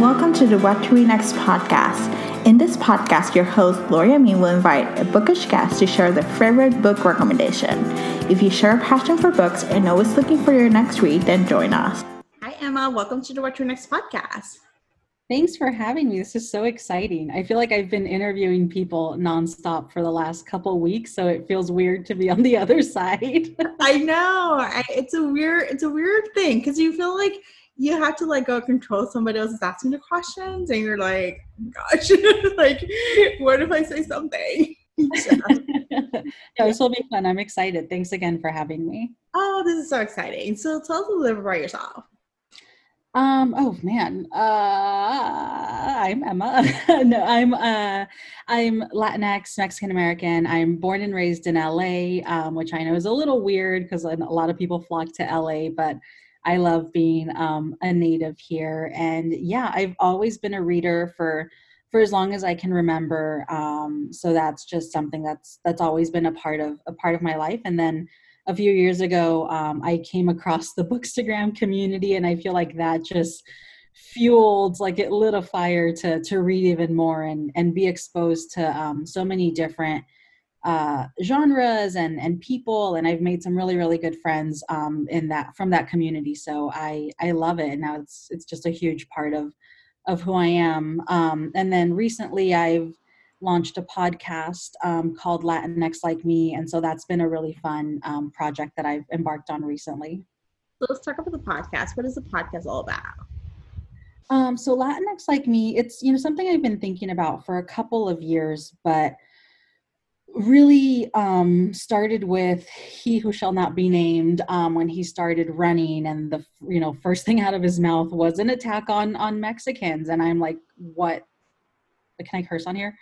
and welcome to the What to Read Next podcast. In this podcast, your host, Gloria Me, will invite a bookish guest to share their favorite book recommendation. If you share a passion for books and always looking for your next read, then join us. Hi, Emma. Welcome to the What to Read Next podcast. Thanks for having me. This is so exciting. I feel like I've been interviewing people nonstop for the last couple weeks, so it feels weird to be on the other side. I know. it's a weird it's a weird thing because you feel like you have to like go control somebody else is asking the questions and you're like gosh like what if i say something? Yeah, this will be fun. I'm excited. Thanks again for having me. Oh this is so exciting. So tell us a little bit about yourself. Um oh man. Uh i'm emma. No i'm uh i'm latinx mexican american i'm born and raised in la um, which i know is a little weird because a lot of people flock to la but I love being um, a native here, and yeah, I've always been a reader for for as long as I can remember. Um, so that's just something that's that's always been a part of a part of my life. And then a few years ago, um, I came across the Bookstagram community, and I feel like that just fueled like it lit a fire to to read even more and and be exposed to um, so many different uh, genres and and people and i've made some really really good friends um, in that from that community. So i i love it and now it's it's just a huge part of of who i am. Um, and then recently i've launched a podcast um, called latinx like me and so that's been a really fun um, project that i've embarked on recently. So let's talk about the podcast. What is the podcast all about? Um, so latinx like me it's you know something i've been thinking about for a couple of years but really um, started with he who shall not be named um, when he started running and the you know first thing out of his mouth was an attack on on mexicans. And i'm like what? Can i curse on here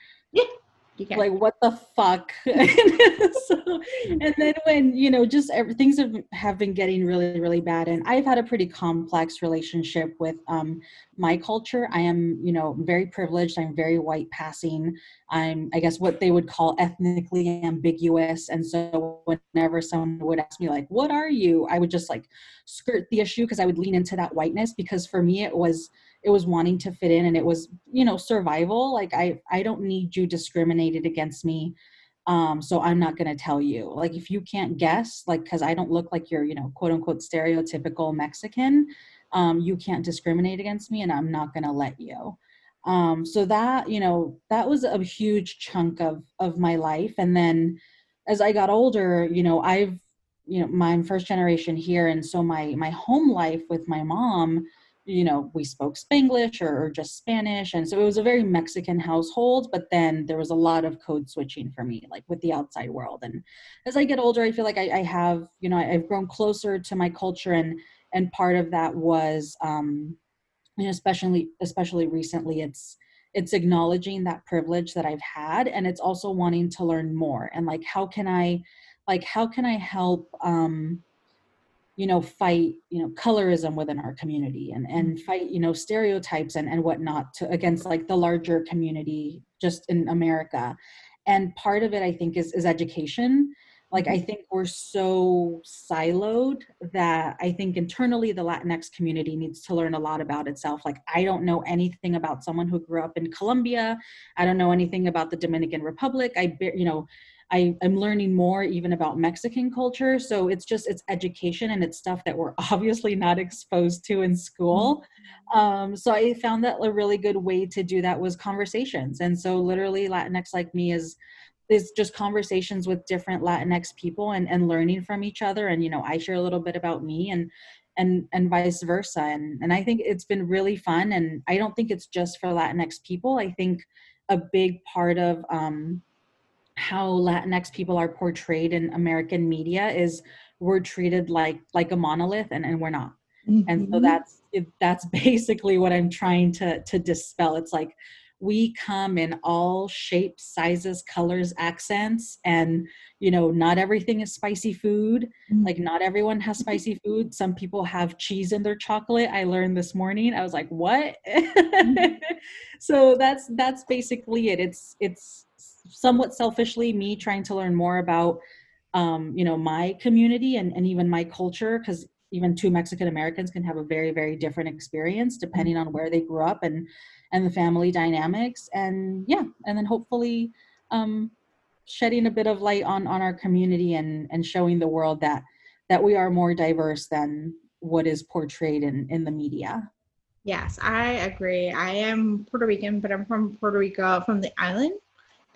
like what the fuck? So, and then when you know just every, things have, have been getting really really bad and i've had a pretty complex relationship with um, my culture. I am you know very privileged. I'm very white passing. I'm i guess what they would call ethnically ambiguous and so whenever someone would ask me like what are you? I would just like skirt the issue because i would lean into that whiteness because for me it was it was wanting to fit in and it was you know survival like i i don't need you discriminated against me um so i'm not going to tell you. Like if you can't guess like because i don't look like you're you know quote unquote stereotypical mexican um you can't discriminate against me and i'm not going to let you. Um so that you know that was a huge chunk of of my life. And then as i got older you know i've you know my first generation here and so my my home life with my mom you know we spoke spanglish or, or, just spanish. And so it was a very mexican household but then there was a lot of code switching for me like with the outside world. And as i get older i feel like i, I have you know i've grown closer to my culture. And and part of that was um you know especially especially recently it's it's acknowledging that privilege that i've had. And it's also wanting to learn more. And like how can i like how can i help um you know fight you know colorism within our community and and mm-hmm. fight you know stereotypes and and whatnot to against like the larger community just in america. And part of it i think is is education. Like i mm-hmm. think we're so siloed that i think internally the latinx community needs to learn a lot about itself. Like i don't know anything about someone who grew up in colombia. I don't know anything about the dominican republic. I you know I, I'm learning more even about Mexican culture. So it's just it's education and it's stuff that we're obviously not exposed to in school. Mm-hmm. Um, so I found that a really good way to do that was conversations. And so literally Latinx like me is is just conversations with different Latinx people and, and learning from each other. And you know, I share a little bit about me and and and vice versa. And and I think it's been really fun. And I don't think it's just for Latinx people. I think a big part of um, how Latinx people are portrayed in American media is we're treated like like a monolith and, and we're not. Mm-hmm. And so mm-hmm. that's that's basically what I'm trying to to dispel. It's like we come in all shapes, sizes, colors, accents, and you know, not everything is spicy food. Mm-hmm. Like not everyone has spicy food. Some people have cheese in their chocolate. I learned this morning. I was like, "What?" Mm-hmm. so that's that's basically it. It's it's somewhat selfishly me trying to learn more about um, you know my community and, and even my culture because even two Mexican Americans can have a very very different experience depending on where they grew up and and the family dynamics. And yeah and then hopefully um, shedding a bit of light on on our community and and showing the world that that we are more diverse than what is portrayed in in the media. Yes i agree. I am puerto rican but i'm from puerto rico from the island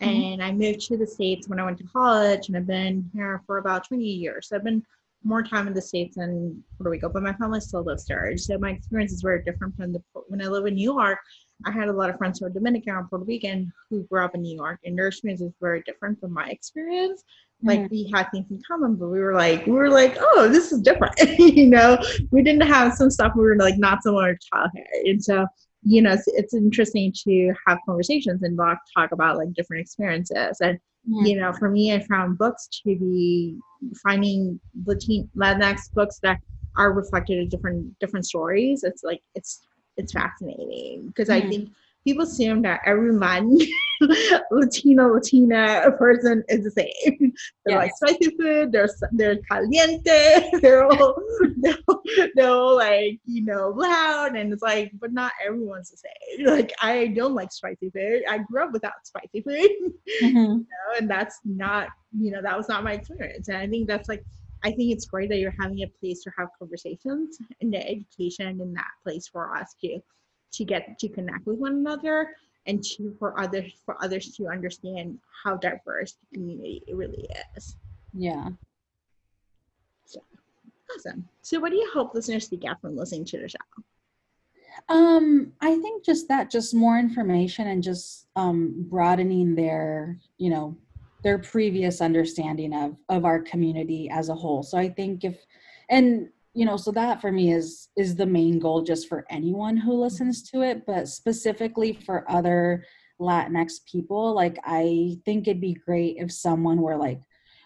mm-hmm. and i moved to the states when i went to college and i've been here for about 20 years so i've been more time in the states than puerto rico but my family still lives there so my experience is very different from the when i live in new york I had a lot of friends who are Dominican or Puerto Rican who grew up in New York, and their experience is very different from my experience. Mm-hmm. Like we had things in common, but we were like, we were like, oh, this is different. you know, we didn't have some stuff. We were like not similar to childhood, and so you know, it's, it's interesting to have conversations and talk talk about like different experiences. And mm-hmm. you know, for me, I found books to be finding Latin Latinx books that are reflected in different different stories. It's like it's it's fascinating because. I think people assume that every man, Latino, Latina person is the same. They're yes. like spicy food, they're they're caliente, they're all they're, they're all like, you know, loud and it's like, but not everyone's the same. Like I don't like spicy food. I grew up without spicy food. Mm-hmm. You know, and that's not, you know, that was not my experience. And I think that's like I think it's great that you're having a place to have conversations and the education in that place for us to to get to connect with one another and to for others for others to understand how diverse the community really is. Yeah. So awesome. So what do you hope listeners to get from listening to the show? Um, I think just that, just more information and just um broadening their, you know, their previous understanding of of our community as a whole so i think if and you know so that for me is is the main goal just for anyone who listens to it but specifically for other latinx people like i think it'd be great if someone were like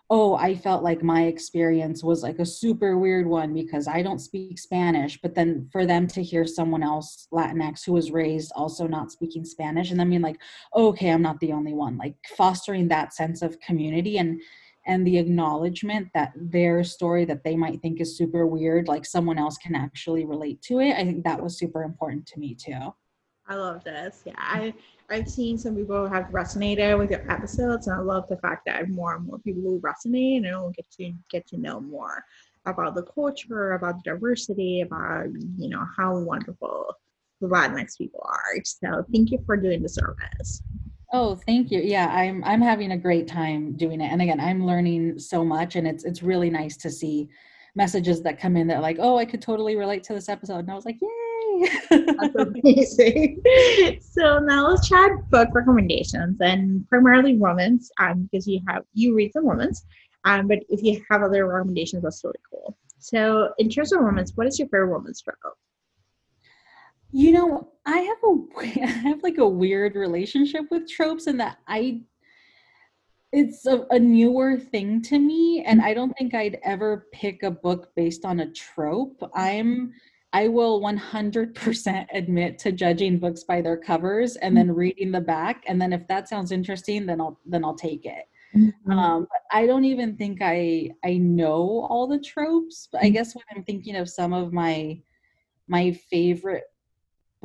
oh, I felt like my experience was like a super weird one because I don't speak Spanish. But then for them to hear someone else, Latinx, who was raised also not speaking Spanish, and then being like, okay, I'm not the only one. Like fostering that sense of community and and the acknowledgement that their story that they might think is super weird, like someone else can actually relate to it. I think that was super important to me too. I love this. Yeah, I I've seen some people have resonated with your episodes, and I love the fact that more and more people will resonate and will get to get to know more about the culture, about the diversity, about you know how wonderful the Latinx people are. So thank you for doing the service. Oh, thank you. Yeah, I'm I'm having a great time doing it. And again, I'm learning so much and it's it's really nice to see messages that come in that like, "Oh, I could totally relate to this episode." And I was like, "Yay, that's amazing. so now let's chat book recommendations and primarily romance, um, because you have you read some romance, um, but if you have other recommendations, that's really cool. So in terms of romance, what is your favorite romance trope? You know, I have a I have like a weird relationship with tropes in that I it's a, a, newer thing to me and i don't think i'd ever pick a book based on a trope i'm I will 100% admit to judging books by their covers and then reading the back. And then if that sounds interesting, then I'll then I'll take it. Mm-hmm. Um, I don't even think I I know all the tropes. But I mm-hmm. guess when I'm thinking of some of my my favorite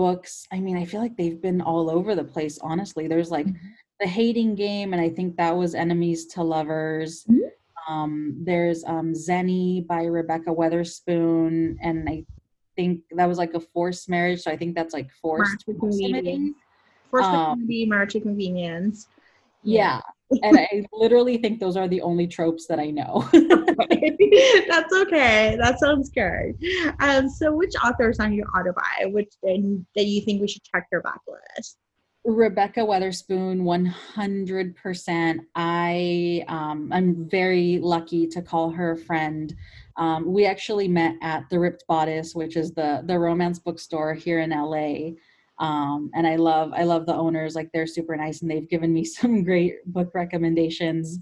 books, I mean, I feel like they've been all over the place. Honestly, there's like mm-hmm. the Hating Game, and I think that was Enemies to Lovers. Mm-hmm. Um, there's um, Xeni by Rebekah Weatherspoon, and I think that was like a forced marriage. So I think that's like forced proximity. Forced um, proximity, marriage convenience. Yeah. And I literally think those are the only tropes that I know. That's okay. That sounds good. Um, so, which authors on your autobi, which then that you think we should check your backlist? Rebekah Weatherspoon, 100%. I um, I'm very lucky to call her a friend. Um, we actually met at the Ripped Bodice, which is the the romance bookstore here in LA. Um, and I love I love the owners. Like they're super nice, and they've given me some great book recommendations.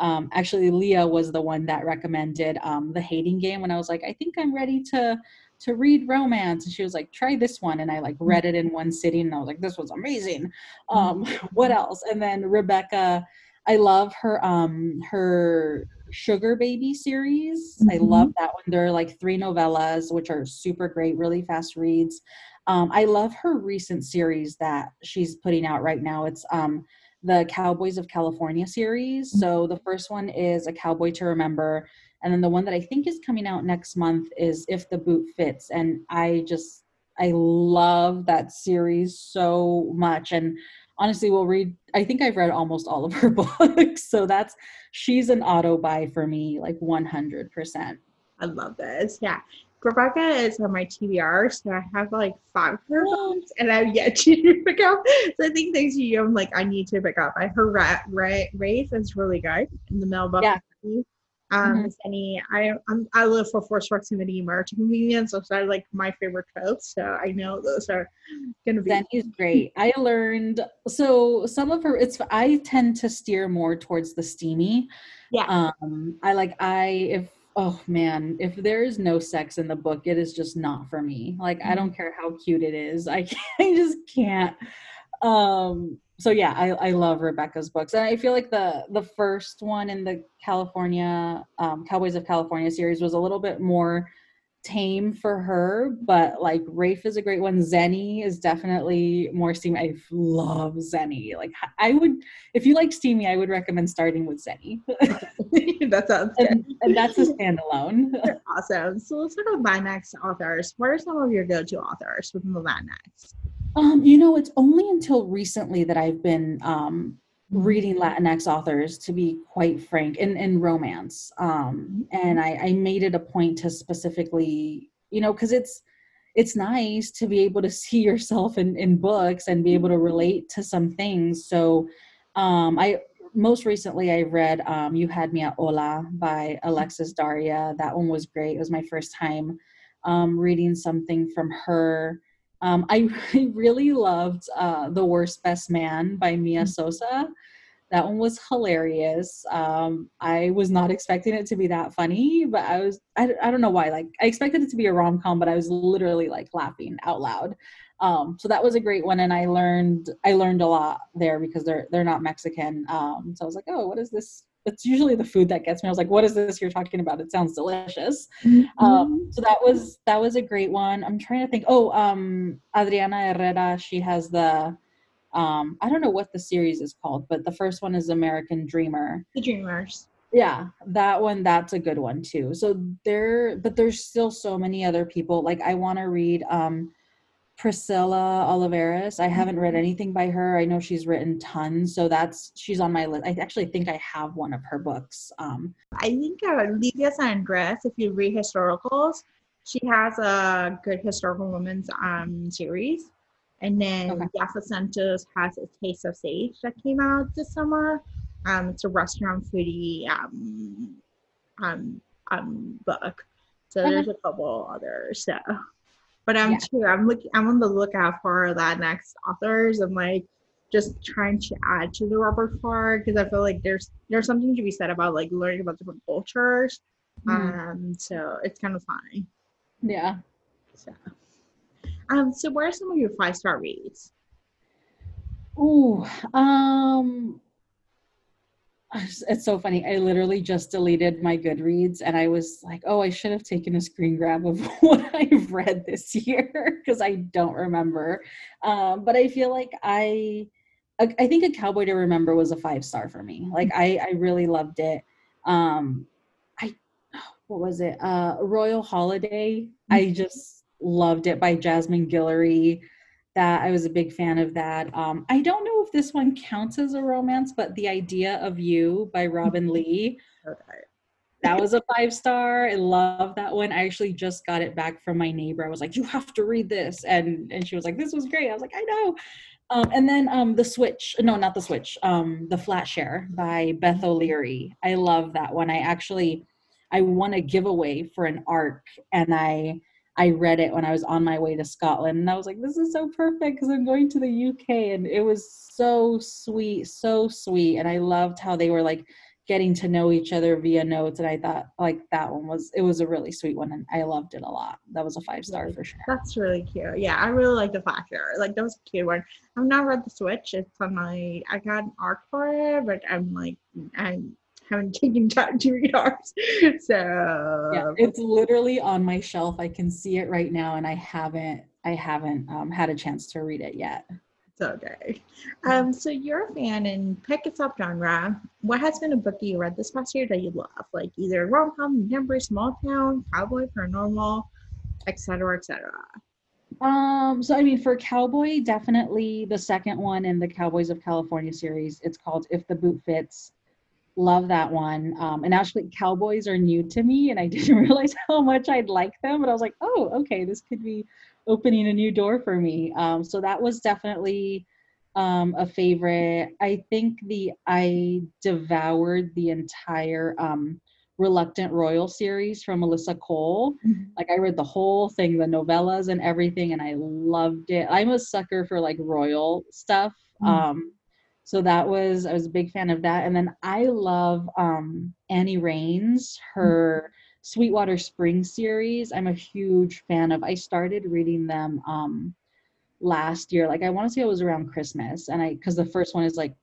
Um, actually, Leah was the one that recommended um, the Hating Game when I was like, I think I'm ready to to read romance and she was like try this one and i like read it in one sitting and i was like this was amazing um what else and then rebekah i love her um her Sugar Baby series. Mm-hmm. I love that one. There are like three novellas, which are super great, really fast reads. Um, I love her recent series that she's putting out right now. It's um, the Cowboys of California series. Mm-hmm. So the first one is A Cowboy to Remember. And then the one that I think is coming out next month is If the Boot Fits. And I just, I love that series so much. And honestly, we'll read, I think I've read almost all of her books. So that's, she's an auto buy for me, like 100%. I love this. Yeah. Rebekah is on my TBR, so I have like five her books, and I've yet to pick up. So I think thanks to you, I'm like I need to pick up. I heard Ra- Ra- Rafe is really good in the mailbox. Yeah. Um, mm-hmm. Any, I I'm, I live for force proximity, marriage convenience. Those are like my favorite tropes. So I know those are gonna be. Is great. I learned so some of her. It's I tend to steer more towards the steamy. Yeah. Um, I like I if oh man, if there is no sex in the book, it is just not for me. Like I don't mm-hmm. care how cute it is. I, I just can't. Um so yeah, I, I love Rebekah's books. And I feel like the the first one in the California um, Cowboys of California series was a little bit more tame for her, but like Rafe is a great one. Xeni is definitely more steamy. I love Xeni. Like I would, if you like steamy, I would recommend starting with Xeni. that sounds good. And, and that's a standalone. awesome. So let's talk about Latinx authors. What are some of your go-to authors within the Latinx? Um, you know, it's only until recently that I've been um, reading Latinx authors, to be quite frank, in, in romance. Um, and I, I made it a point to specifically, you know, because it's it's nice to be able to see yourself in, in books and be able to relate to some things. So um, I most recently I read um, You Had Me at Hola by Alexis Daria. That one was great. It was my first time um, reading something from her. Um, I, really loved uh, The Worst Best Man by Mia mm. Sosa. That one was hilarious. Um, I was not expecting it to be that funny, but I was, I, I don't know why. Like, I expected it to be a rom com, but I was literally like laughing out loud. Um, so that was a great one. And I learned, I learned a lot there because they're, they're not Mexican. Um, so I was like, oh, what is this it's usually the food that gets me. I was like, what is this you're talking about? It sounds delicious. Mm-hmm. Um, so that was that was a great one. I'm trying to think. Oh, um, Adriana Herrera, she has the um, I don't know what the series is called, but the first one is American Dreamer. The Dreamers. Yeah, that one that's a good one too. So there but there's still so many other people. Like I want to read um Priscilla Oliveras. I haven't read mm-hmm. anything by her. I know she's written tons, so that's she's on my list. I actually think I have one of her books. Um, I think uh, Lydia San Andres, if you read historicals, she has a good historical women's um, series. And then okay. Yaffa Santos has a Taste of Sage that came out this summer. Um, it's a restaurant foodie um, um, um, book. So there's a couple others. So but I'm yeah. too. I'm looking. I'm on the lookout for that next authors. I'm like just trying to add to the repertoire because I feel like there's there's something to be said about like learning about different cultures. Mm. Um, so it's kind of fun. Yeah. So, um, so what are some of your five star reads? Ooh, um, it's so funny. I literally just deleted my Goodreads and I was like, oh, I should have taken a screen grab of what I've read this year because I don't remember. Um, but I feel like I, I think A Cowboy to Remember was a five star for me. Like I, I really loved it. Um, I, what was it? Uh, Royal Holiday. I mm-hmm. just loved it by Jasmine Guillory that I was a big fan of that. Um, I don't know if this one counts as a romance, but The Idea of You by Robinne mm-hmm. Lee. That was a five star. I love that one. I actually just got it back from my neighbor. I was like, "You have to read this," and and she was like, "This was great." I was like, "I know." Um, and then um, the Switch. No, not the Switch. Um, the Flat Share by Beth. O'Leary. I love that one. I actually I won a giveaway for an arc, and I I read it when I was on my way to Scotland and I was like, this is so perfect because I'm going to the UK. And it was so sweet, so sweet. And I loved how they were like getting to know each other via notes. And I thought like that one was, it was a really sweet one. And I loved it a lot. That was a five star for sure. That's really cute. Yeah. I really like the five star. Like that was a cute one. I've not read the switch. It's on my, I got an arc for it, but I'm like, I haven't taken time to read ours. So yeah, it's literally on my shelf. I can see it right now, and I haven't I haven't um, had a chance to read it yet. It's okay. Um, so you're a fan and pick a subgenre. What has been a book that you read this past year that you love? Like either rom com, contemporary, small town, cowboy, paranormal, etc., etc. Um, so I mean, for Cowboy, definitely the second one in the Cowboys of California series. It's called If the Boot Fits. Love that one. Um, and actually, Cowboys are new to me, and I didn't realize how much I'd like them. But I was like, oh, okay, this could be opening a new door for me. Um, so that was definitely um, a favorite. I think the I devoured the entire um, Reluctant Royal series from Alyssa Cole. Mm-hmm. Like I read the whole thing, the novellas and everything, and I loved it. I'm a sucker for like royal stuff. Mm-hmm. So that was I was a big fan of that. And then I love um, Annie Rains, her. Sweetwater Spring series. I'm a huge fan of. I started reading them um, last year. Like I want to say it was around Christmas, and I because the first one is like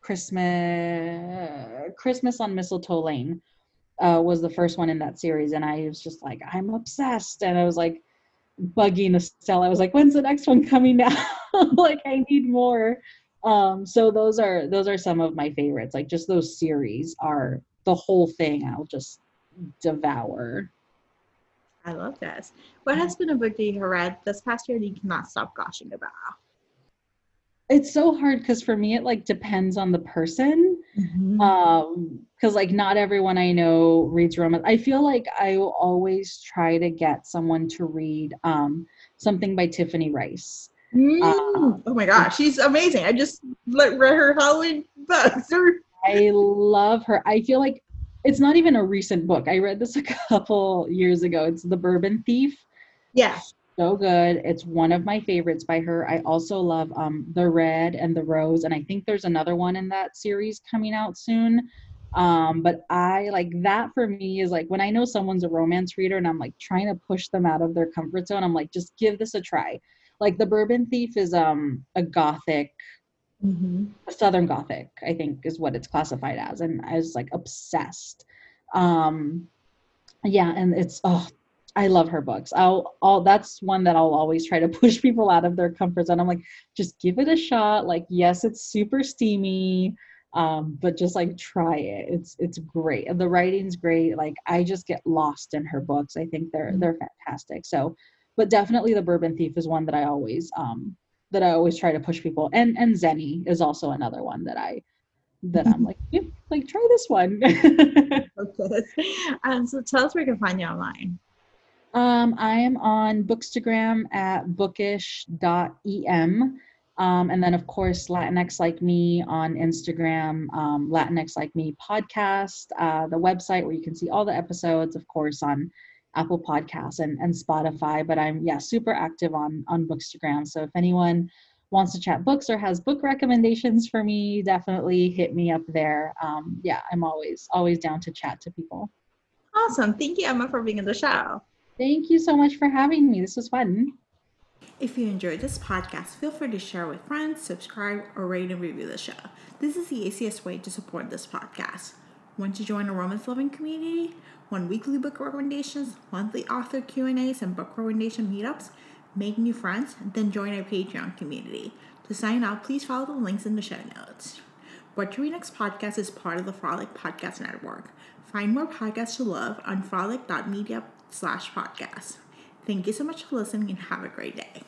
Christmas Christmas on Mistletoe Lane uh, was the first one in that series, and I was just like, I'm obsessed, and I was like bugging Estelle. I was like, when's the next one coming out? like, I need more. Um, so those are those are some of my favorites. Like, just those series are the whole thing. I'll just devour. I love this. What has been a book that you read this past year that you cannot stop gushing about? it's so hard because for me it like depends on the person mm-hmm. um because like not everyone i know reads romance i feel like i will always try to get someone to read um something by tiffany reisz mm. uh, oh my gosh she's amazing i just read her halloween books i love her i feel like it's not even a recent book i read this a couple years ago it's the bourbon thief yeah so good. It's one of my favorites by her. I also love um, The Red and The Rose, and I think there's another one in that series coming out soon. Um, but I like that for me is like when I know someone's a romance reader and I'm like trying to push them out of their comfort zone, I'm like, just give this a try. Like The Bourbon Thief is um a gothic Mm-hmm. Southern Gothic, I think, is what it's classified as, and I was like obsessed. Um, yeah, and it's oh, I love her books. I'll all that's one that I'll always try to push people out of their comfort zone. I'm like, just give it a shot. Like, yes, it's super steamy, um, but just like try it. It's it's great. The writing's great. Like I just get lost in her books. I think they're mm-hmm. they're fantastic. So, but definitely the Bourbon Thief is one that I always um that I always try to push people. And and Xeni is also another one that I that I'm like, yeah, like try this one. okay. Um, so tell us where you can find you online. Um, I am on Bookstagram at bookish.em. Um, and then, of course, Latinx Like Me on Instagram, um, Latinx Like Me podcast, uh, the website where you can see all the episodes, of course, on Apple Podcasts and, and Spotify. But I'm, yeah, super active on, on Bookstagram. So if anyone wants to chat books or has book recommendations for me, definitely hit me up there. Um, yeah, I'm always, always down to chat to people. Awesome. Thank you, Emma, for being in the show. Thank you so much for having me. This was fun. If you enjoyed this podcast, feel free to share with friends, subscribe, or rate and review the show. This is the easiest way to support this podcast. Want to join a romance loving community? Want weekly book recommendations, monthly author Q&As, and book recommendation meetups? Make new friends? Then join our Patreon community. To sign up, please follow the links in the show notes. What to Read Next podcast is part of the Frolic Podcast Network. Find more podcasts to love on frolic.media slash podcast. Thank you so much for listening and have a great day.